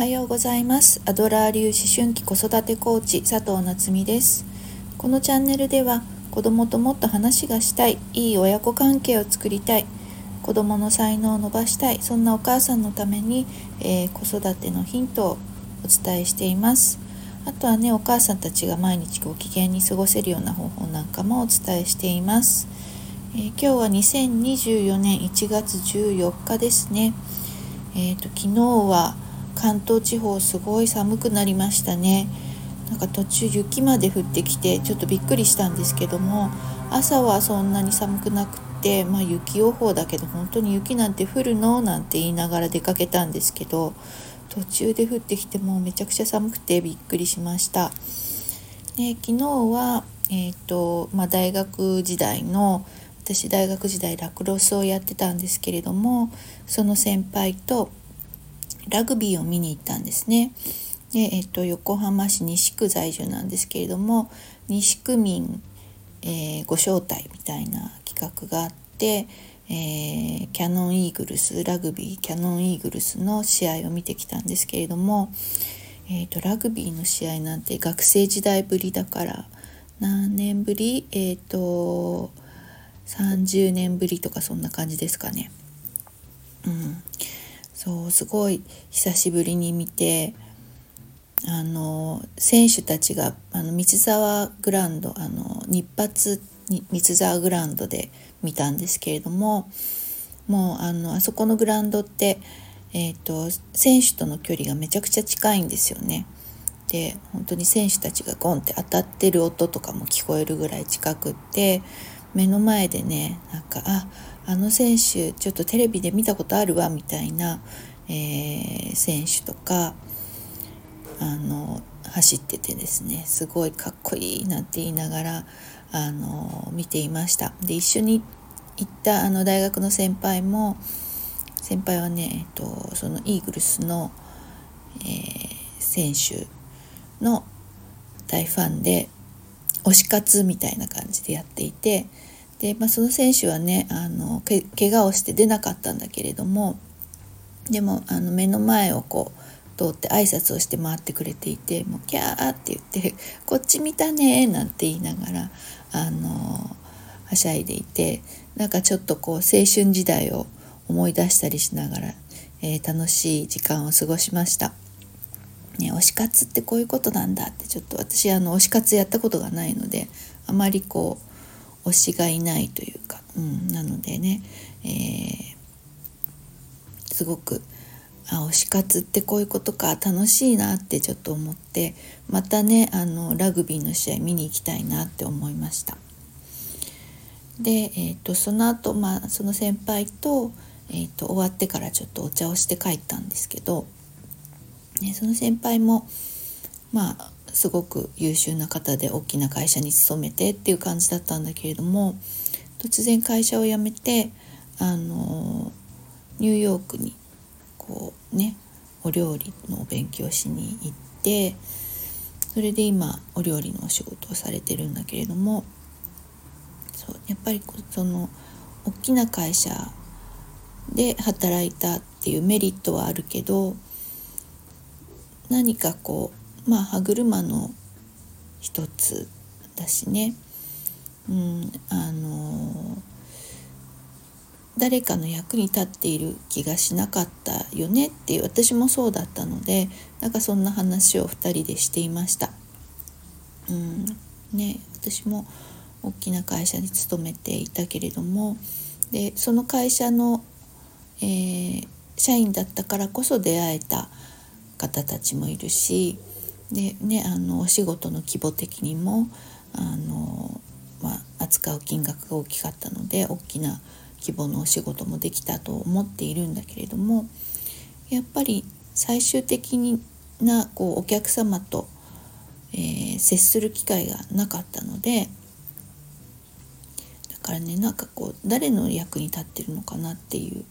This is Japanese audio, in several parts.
おはようございます。アドラー流思春期子育てコーチ佐藤夏実です。このチャンネルでは子供ともっと話がしたいいい親子関係を作りたい子供の才能を伸ばしたいそんなお母さんのために、えー、子育てのヒントをお伝えしています。あとはねお母さんたちが毎日ご機嫌に過ごせるような方法なんかもお伝えしています、えー、今日は2024年1月14日ですね。えーと、昨日は関東地方すごい寒くなりましたねなんか途中雪まで降ってきてちょっとびっくりしたんですけども朝はそんなに寒くなくってまあ雪予報だけど本当に雪なんて降るの？なんて言いながら出かけたんですけど途中で降ってきてもうめちゃくちゃ寒くてびっくりしました。で昨日は、えーとまあ、大学時代の私大学時代ラクロスをやってたんですけれどもその先輩とラグビーを見に行ったんですね。で、えっと、横浜市西区在住なんですけれども西区民、えー、ご招待みたいな企画があって、えー、キャノンイーグルスラグビーキャノンイーグルスの試合を見てきたんですけれども、えーと、ラグビーの試合なんて学生時代ぶりだから何年ぶり？えっ、ー、と30年ぶりとかそんな感じですかね。うん、そうすごい久しぶりに見てあの選手たちがあの三沢グランドあの日発三沢グランドで見たんですけれどももうあのあそこのグラウンドって、えーと、選手との距離がめちゃくちゃ近いんですよね。で本当に選手たちがゴンって当たってる音とかも聞こえるぐらい近くって目の前でねなんかああの選手ちょっとテレビで見たことあるわみたいな、えー、選手とかあの走っててですねすごいかっこいいなんて言いながらあの見ていました。で一緒に行ったあの大学の先輩も先輩はね、えっと、そのイーグルスの、えー、選手の大ファンで推し活みたいな感じでやっていてで、まあ、その選手はねあのけ怪我をして出なかったんだけれどもでもあの目の前をこう通って挨拶をして回ってくれていて「もうキャー」って言って「こっち見たね」なんて言いながらあのはしゃいでいてなんかちょっとこう青春時代を思い出したりしながら、えー、楽しい時間を過ごしました。ね、推し活ってこういうことなんだってちょっと私あの推し活やったことがないのであまりこう推しがいないというか、うん、なのでね、えー、すごくあ推し活ってこういうことか楽しいなってちょっと思ってまたねあのラグビーの試合見に行きたいなって思いました。で、えーと、その後、まあその先輩と,、えーと終わってからちょっとお茶をして帰ったんですけどね、その先輩もまあすごく優秀な方で大きな会社に勤めてっていう感じだったんだけれども突然会社を辞めてあのニューヨークにこうねお料理のお勉強しに行ってそれで今お料理のお仕事をされてるんだけれどもそうやっぱりその大きな会社で働いたっていうメリットはあるけど何かこうまあ歯車の一つだしね、うん、あの誰かの役に立っている気がしなかったよねっていう私もそうだったのでなんかそんな話を2人でしていました。うんね、私も大きな会社に勤めていたけれどもでその会社の、えー、社員だったからこそ出会えた方たちもいるしで、ね、あのお仕事の規模的にもあの、まあ、扱う金額が大きかったので大きな規模のお仕事もできたと思っているんだけれどもやっぱり最終的なこうお客様と、えー、接する機会がなかったのでだからねなんかこう誰の役に立ってるのかなっていう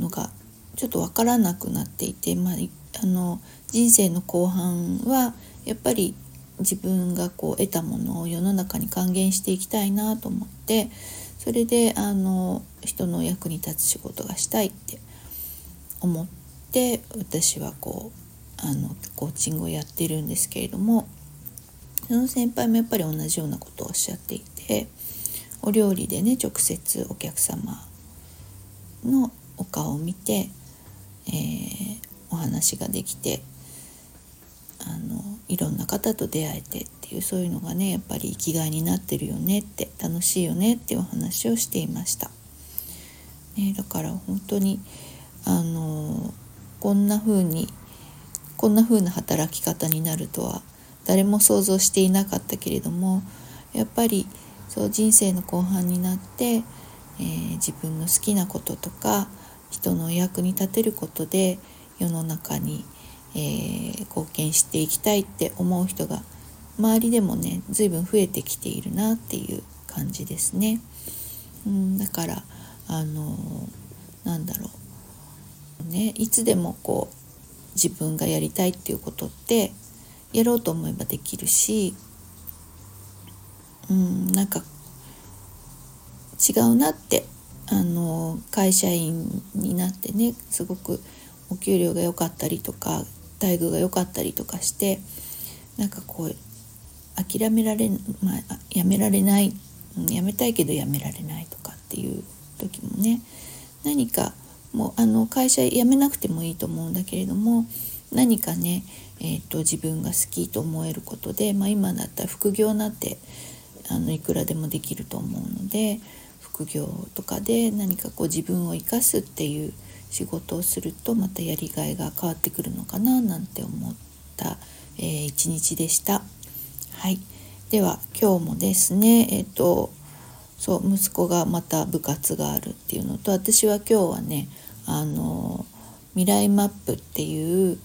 のがちょっと分からなくなっていて、まあ、あの人生の後半はやっぱり自分がこう得たものを世の中に還元していきたいなと思ってそれであの人の役に立つ仕事がしたいって思って私はこうあのコーチングをやってるんですけれどもその先輩もやっぱり同じようなことをおっしゃっていてお料理でね直接お客様のお顔を見て、えー、お話ができてあのいろんな方と出会えてっていうそういうのがねやっぱり生きがいになってるよねって楽しいよねっていうお話をしていました。ね、だから本当にあのこんな風にこんな風な働き方になるとは誰も想像していなかったけれどもやっぱりそう人生の後半になって、えー、自分の好きなこととか人の役に立てることで世の中に、えー、貢献していきたいって思う人が周りでもね随分増えてきているなっていう感じですね。うん、だからあのー、なんだろうねいつでもこう自分がやりたいっていうことってやろうと思えばできるしうんなんか違うなってあの会社員になってねすごくお給料が良かったりとか待遇が良かったりとかしてなんかこう諦められ、まあ、やめられない、やめたいけどやめられないとかっていう時もね何かもうあの会社辞めなくてもいいと思うんだけれども何かね、えーと、自分が好きと思えることで、まあ、今だったら副業なんてあのいくらでもできると思うので副業とかで何かこう自分を生かすっていう仕事をするとまたやりがいが変わってくるのかななんて思った、えー、一日でした。はい、では今日もですねえっ、ー、とそう息子がまた部活があるっていうのと私は今日はねあの未来マップっていう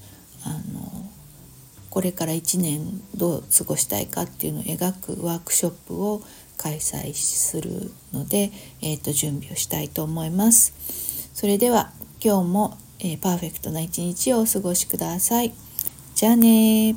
あのこれから1年どう過ごしたいかっていうのを描くワークショップを開催するので、えーと、準備をしたいと思います。それでは今日も、えー、パーフェクトな一日をお過ごしください。じゃあね